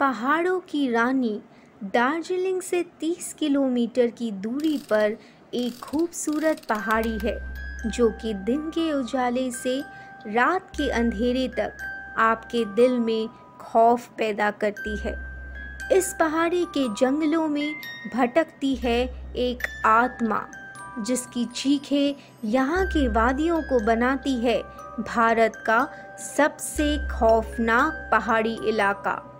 पहाड़ों की रानी दार्जिलिंग से 30 किलोमीटर की दूरी पर एक खूबसूरत पहाड़ी है, जो कि दिन के उजाले से रात के अंधेरे तक आपके दिल में खौफ पैदा करती है। इस पहाड़ी के जंगलों में भटकती है एक आत्मा, जिसकी चीखें यहाँ के वादियों को बनाती है, भारत का सबसे खौफनाक पहाड़ी इलाका।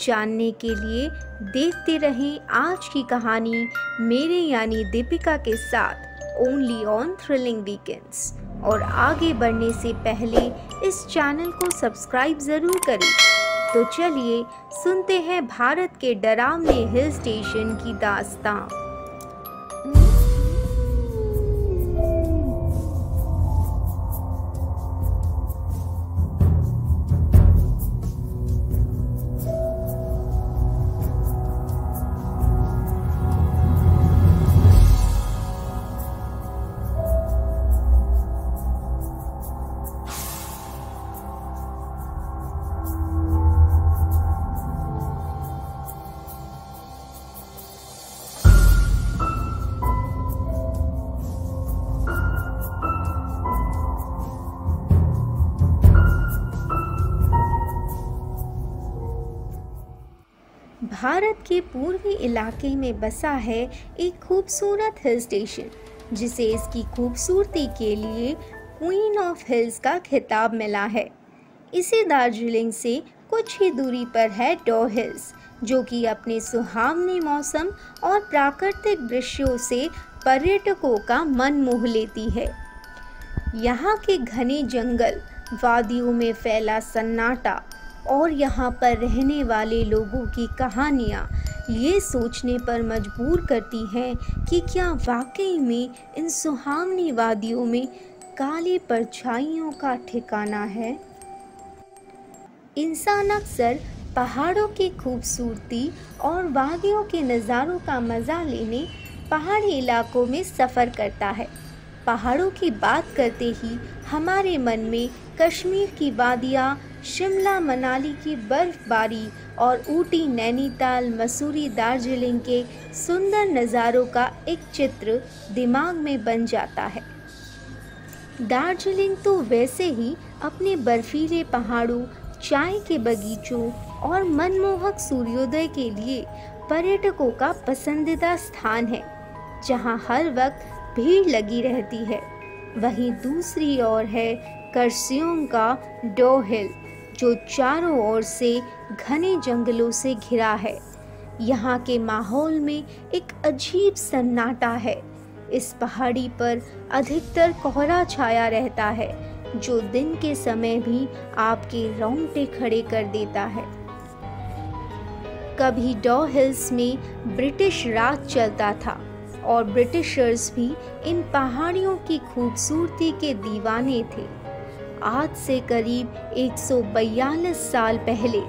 जानने के लिए देखते रहें आज की कहानी, मेरे यानी दीपिका के साथ ओनली ऑन थ्रिलिंग वीकेंड्स और आगे बढ़ने से पहले इस चैनल को सब्सक्राइब ज़रूर करें। तो चलिए सुनते हैं भारत के डरावने हिल स्टेशन की दास्तान के पूर्वी इलाके में बसा है एक खूबसूरत हिल स्टेशन, जिसे इसकी खूबसूरती के लिए क्वीन ऑफ़ हिल्स का खिताब मिला है। इसी दार्जिलिंग से कुछ ही दूरी पर है डो हिल्स जो कि अपने सुहावने मौसम और प्राकृतिक दृश्यों से पर्यटकों का मन मोह लेती है। यहाँ के घने जंगल, वादियों में फैला सन्नाटा और यहाँ पर रहने वाले लोगों की कहानियाँ ये सोचने पर मजबूर करती हैं कि क्या वाकई में इन सुहावनी वादियों में काली परछाइयों का ठिकाना है? इंसान अक्सर पहाड़ों की खूबसूरती और वादियों के नज़ारों का मज़ा लेने पहाड़ी इलाकों में सफ़र करता है। पहाड़ों की बात करते ही हमारे मन में कश्मीर की वादियाँ शिमला मनाली की बर्फबारी और ऊटी नैनीताल मसूरी दार्जिलिंग के सुंदर नज़ारों का एक चित्र दिमाग में बन जाता है। दार्जिलिंग तो वैसे ही अपने बर्फीले पहाड़ों, चाय के बगीचों और मनमोहक सूर्योदय के लिए पर्यटकों का पसंदीदा स्थान है, जहाँ हर वक्त भीड़ लगी रहती है। वहीं दूसरी ओर है करसियों का डो हिल जो चारों ओर से घने जंगलों से घिरा है। यहाँ के माहौल में एक अजीब सन्नाटा है। इस पहाड़ी पर अधिकतर कोहरा छाया रहता है, जो दिन के समय भी आपके रोंगटे खड़े कर देता है। कभी डॉ हिल्स में ब्रिटिश राज चलता था और ब्रिटिशर्स भी इन पहाड़ियों की खूबसूरती के दीवाने थे। आज से करीब एक सौ बयालीस साल पहले,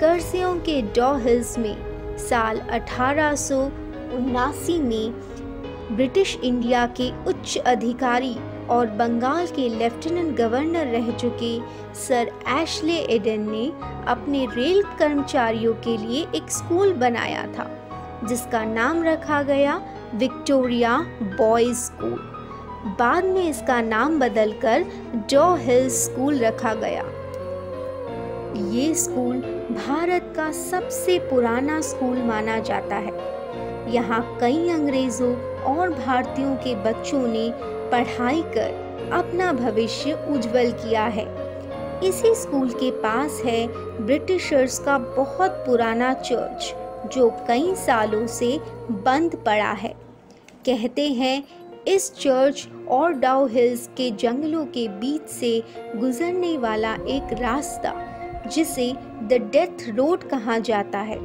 कर्सियों के डॉ हिल्स में साल अठारह में ब्रिटिश इंडिया के उच्च अधिकारी और बंगाल के लेफ्टिनेंट गवर्नर रह चुके सर एशले एडन ने अपने रेल कर्मचारियों के लिए एक स्कूल बनाया था। जिसका नाम रखा गया विक्टोरिया बॉयज़ स्कूल। बाद में इसका नाम बदलकर डॉ हिल स्कूल रखा गया। ये स्कूल भारत का सबसे पुराना स्कूल माना जाता है। यहाँ कई अंग्रेज़ों और भारतीयों के बच्चों ने पढ़ाई कर अपना भविष्य उज्जवल किया है। इसी स्कूल के पास है ब्रिटिशर्स का बहुत पुराना चर्च। जो कई सालों से बंद पड़ा है। कहते हैं, इस चर्च और डाउ हिल्स के जंगलों के बीच से गुजरने वाला एक रास्ता, जिसे द डेथ रोड कहा जाता है।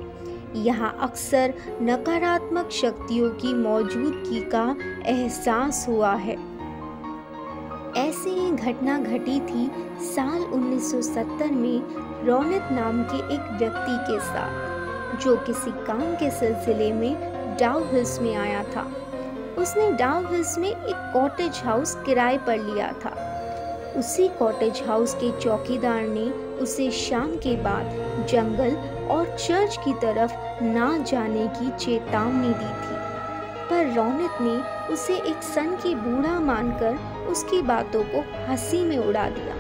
यहाँ अक्सर नकारात्मक शक्तियों की मौजूदगी का एहसास हुआ है। ऐसी ही घटना घटी थी साल 1970 में रौनक नाम के एक व्यक्ति के साथ। जो किसी काम के सिलसिले में डाउ हिल्स में आया था। उसने डाउन हिल्स में एक कॉटेज हाउस किराए पर लिया था। उसी कॉटेज हाउस के चौकीदार ने उसे शाम के बाद जंगल और चर्च की तरफ़ ना जाने की चेतावनी दी थी। पर रौनक ने उसे एक सन की बूढ़ा मानकर उसकी बातों को हँसी में उड़ा दिया।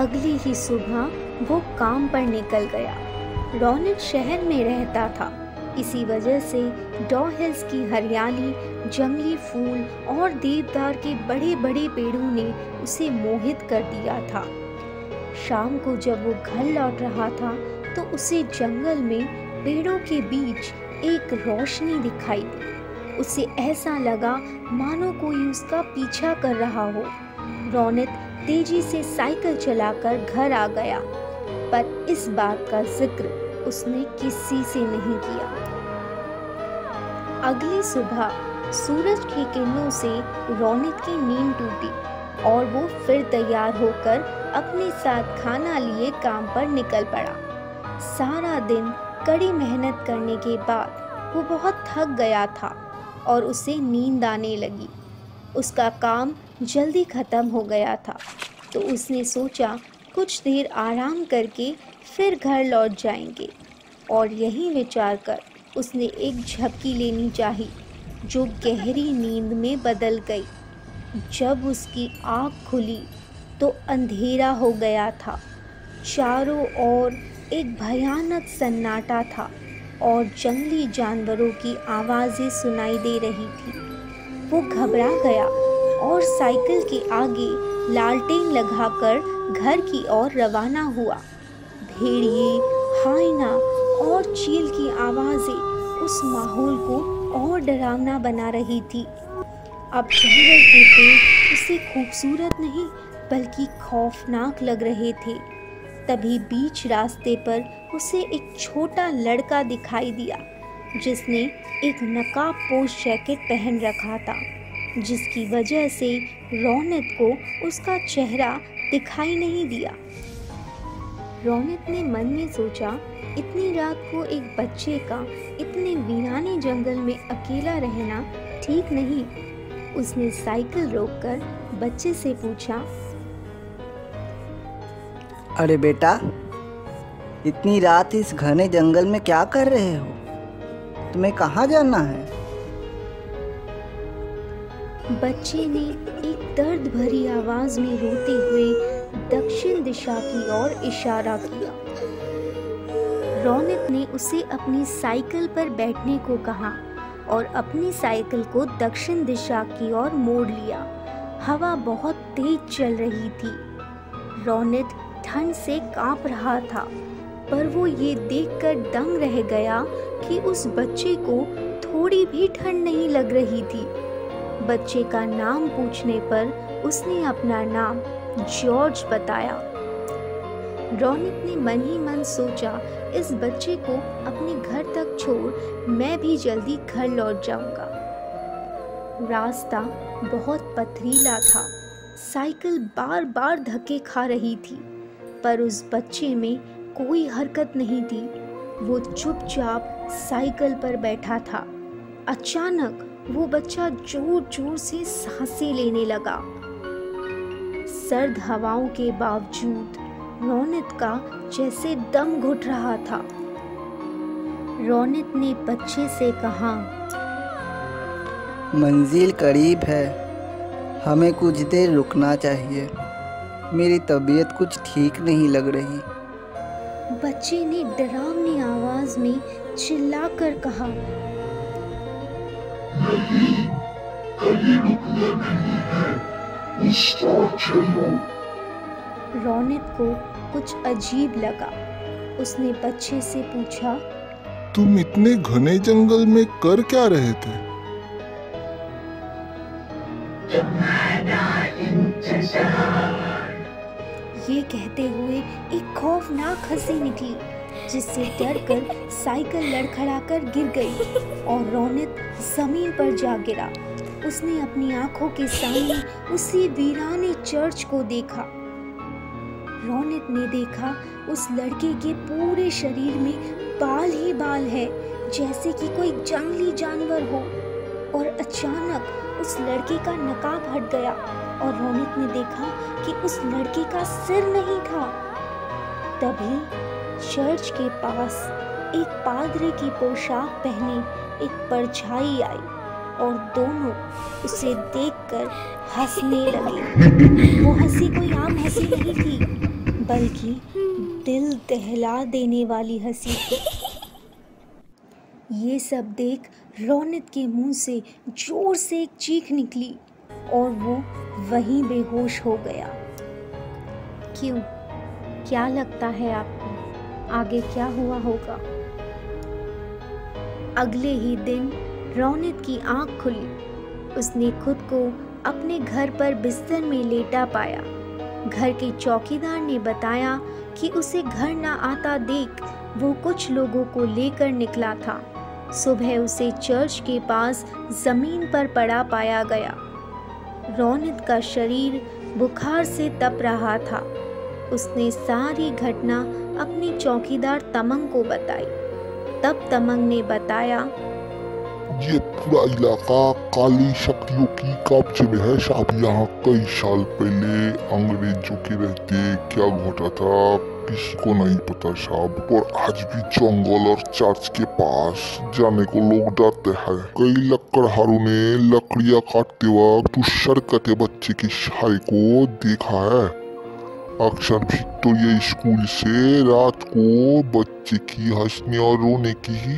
अगली ही सुबह वो काम पर निकल गया। रौनक शहर में रहता था। इसी वजह से डॉ हिल्स की हरियाली, जंगली फूल और देवदार के बड़े बड़े पेड़ों ने उसे मोहित कर दिया था। शाम को जब वो घर लौट रहा था तो उसे जंगल में पेड़ों के बीच एक रोशनी दिखाई दी। उसे ऐसा लगा मानो कोई उसका पीछा कर रहा हो। रौनक तेज़ी से साइकिल चलाकर घर आ गया। पर इस बात का ज़िक्र उसने किसी से नहीं किया। अगली सुबह सूरज की किरणों से रौनक की नींद टूटी और वो फिर तैयार होकर अपने साथ खाना लिए काम पर निकल पड़ा। सारा दिन कड़ी मेहनत करने के बाद वो बहुत थक गया था और उसे नींद आने लगी। उसका काम जल्दी ख़त्म हो गया था तो उसने सोचा कुछ देर आराम करके फिर घर लौट जाएँगे। और यही विचार कर उसने एक झपकी लेनी चाहिए, जो गहरी नींद में बदल गई। जब उसकी आँख खुली तो अंधेरा हो गया था। चारों ओर एक भयानक सन्नाटा था, और जंगली जानवरों की आवाज़ें सुनाई दे रही थी। वो घबरा गया। और साइकिल के आगे लालटेन लगाकर घर की ओर रवाना हुआ। भेड़िए, हाइना और चील की आवाज़ें उस माहौल को और डरावना बना रही थी। अब जंगल के पेड़ उसे खूबसूरत नहीं, बल्कि खौफनाक लग रहे थे। तभी बीच रास्ते पर उसे एक छोटा लड़का दिखाई दिया, जिसने एक नकाब पोश जैकेट पहन रखा था। जिसकी वजह से रौनक को उसका चेहरा दिखाई नहीं दिया। रौनक ने मन में सोचा, इतनी रात को एक बच्चे का इतने वीराने जंगल में अकेला रहना ठीक नहीं। उसने साइकिल रोककर बच्चे से पूछा, अरे बेटा, इतनी रात इस घने जंगल में क्या कर रहे हो? तुम्हें कहाँ जाना है? बच्चे ने एक दर्द भरी आवाज़ में रोते हुए दक्षिण दिशा की ओर इशारा किया। रौनक ने उसे अपनी साइकिल पर बैठने को कहा और अपनी साइकिल को दक्षिण दिशा की ओर मोड़ लिया। हवा बहुत तेज चल रही थी। रौनक ठंड से काँप रहा था, पर वो ये देखकर दंग रह गया कि उस बच्चे को थोड़ी भी ठंड नहीं लग रही थी। बच्चे का नाम पूछने पर उसने अपना नाम जॉर्ज बताया। रौनक ने मन ही मन सोचा, इस बच्चे को अपने घर तक छोड़ मैं भी जल्दी घर लौट जाऊँगा। रास्ता बहुत पथरीला था। साइकिल बार बार धक्के खा रही थी, पर उस बच्चे में कोई हरकत नहीं थी। वो चुपचाप साइकिल पर बैठा था। अचानक वो बच्चा ज़ोर ज़ोर से साँसें लेने लगा। सर्द हवाओं के बावजूद रौनक का जैसे दम घुट रहा था। रौनक ने बच्चे से कहा मंजिल करीब है। हमें कुछ देर रुकना चाहिए। मेरी तबीयत कुछ ठीक नहीं लग रही। बच्चे ने डरावनी आवाज़ में चिल्लाकर कहा रौनक को कुछ अजीब लगा। उसने बच्चे से पूछा तुम इतने घने जंगल में कर क्या रहे थे? ये कहते हुए एक खौफनाक हँसी निकली। जिससे डरकर साइकिल लड़खड़ाकर गिर गई और रौनक ज़मीन पर जा गिरा। उसने अपनी आँखों के सामने उसी वीराने चर्च को देखा। रौनक ने देखा, उस लड़के के पूरे शरीर में बाल ही बाल है, जैसे कि कोई जंगली जानवर हो। और अचानक उस लड़के का नकाब हट गया और रौनक ने देखा कि उस लड़के का सिर नहीं था। तभी चर्च के पास एक पादरी की पोशाक पहने एक परछाई आई और दोनों उसे देखकर हंसने लगे। वो हँसी कोई आम हँसी नहीं थी, बल्कि दिल दहला देने वाली हँसी थी। ये सब देख रौनक के मुँह से ज़ोर से एक चीख निकली और वो वहीं बेहोश हो गया। क्यों? क्या लगता है आपको? आगे क्या हुआ होगा? अगले ही दिन रौनक की आँख खुली। उसने खुद को अपने घर पर बिस्तर में लेटा पाया। घर के चौकीदार ने बताया कि उसे घर ना आता देख वो कुछ लोगों को लेकर निकला था। सुबह उसे चर्च के पास ज़मीन पर पड़ा पाया गया। रौनक का शरीर बुखार से तप रहा था। उसने सारी घटना अपनी चौकीदार तमंग को बताई। तब तमंग ने बताया, ये पूरा इलाका काली शक्तियों की कब्जे में है साहब यहाँ कई साल पहले अंग्रेज़ों के रहते क्या घटा था, किसी को नहीं पता साहब। और आज भी जंगल और चर्च के पास जाने को लोग डरते हैं। कई लकड़हारों ने लकड़ियाँ काटते वक्त उस शरकते बच्चे की शाही को देखा है। अक्सर भी तो ये स्कूल से रात को बच्चे की हंसने और रोने की ही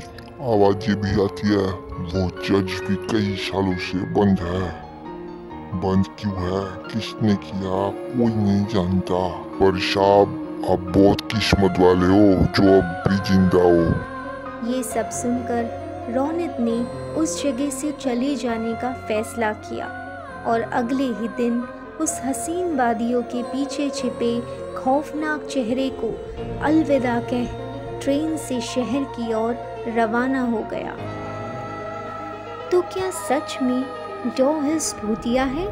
आवाज़ें भी आती है। वो जज भी कई सालों से बंद है। बंद क्यों है? किसने किया? कोई नहीं जानता। पर साहब आप बहुत किस्मत वाले हो, जो अब भी ज़िंदा हो। ये सब सुनकर रौनक ने उस जगह से चले जाने का फैसला किया और अगले ही दिन उस हसीन वादियों के पीछे छिपे खौफनाक चेहरे को अलविदा कह ट्रेन से शहर की ओर रवाना हो गया। तो क्या सच में डॉहिल्स भूतिया है?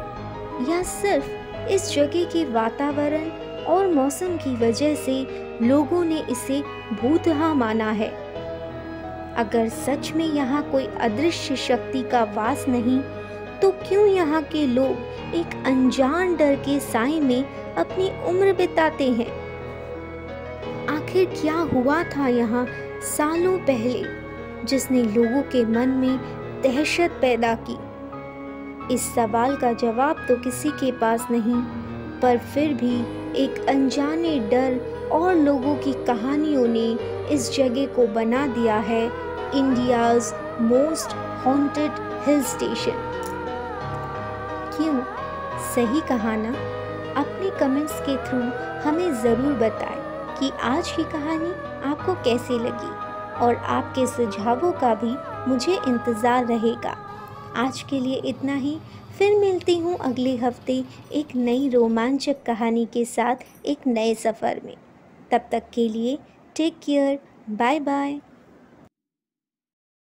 या सिर्फ़ इस जगह के वातावरण और मौसम की वजह से लोगों ने इसे भूतहा माना है? अगर सच में यहाँ कोई अदृश्य शक्ति का वास नहीं तो क्यों यहाँ के लोग एक अनजान डर के साय में अपनी उम्र बिताते हैं? आखिर क्या हुआ था यहाँ सालों पहले जिसने लोगों के मन में दहशत पैदा की? इस सवाल का जवाब तो किसी के पास नहीं, पर फिर भी एक अनजाने डर और लोगों की कहानियों ने इस जगह को बना दिया है India's most haunted hill station. क्यों सही कहाना अपने कमेंट्स के थ्रू हमें ज़रूर बताएँ कि आज की कहानी आपको कैसी लगी और आपके सुझावों का भी मुझे इंतज़ार रहेगा। आज के लिए इतना ही। फिर मिलती हूँ अगले हफ़्ते एक नई रोमांचक कहानी के साथ एक नए सफ़र में। तब तक के लिए टेक केयर बाय बाय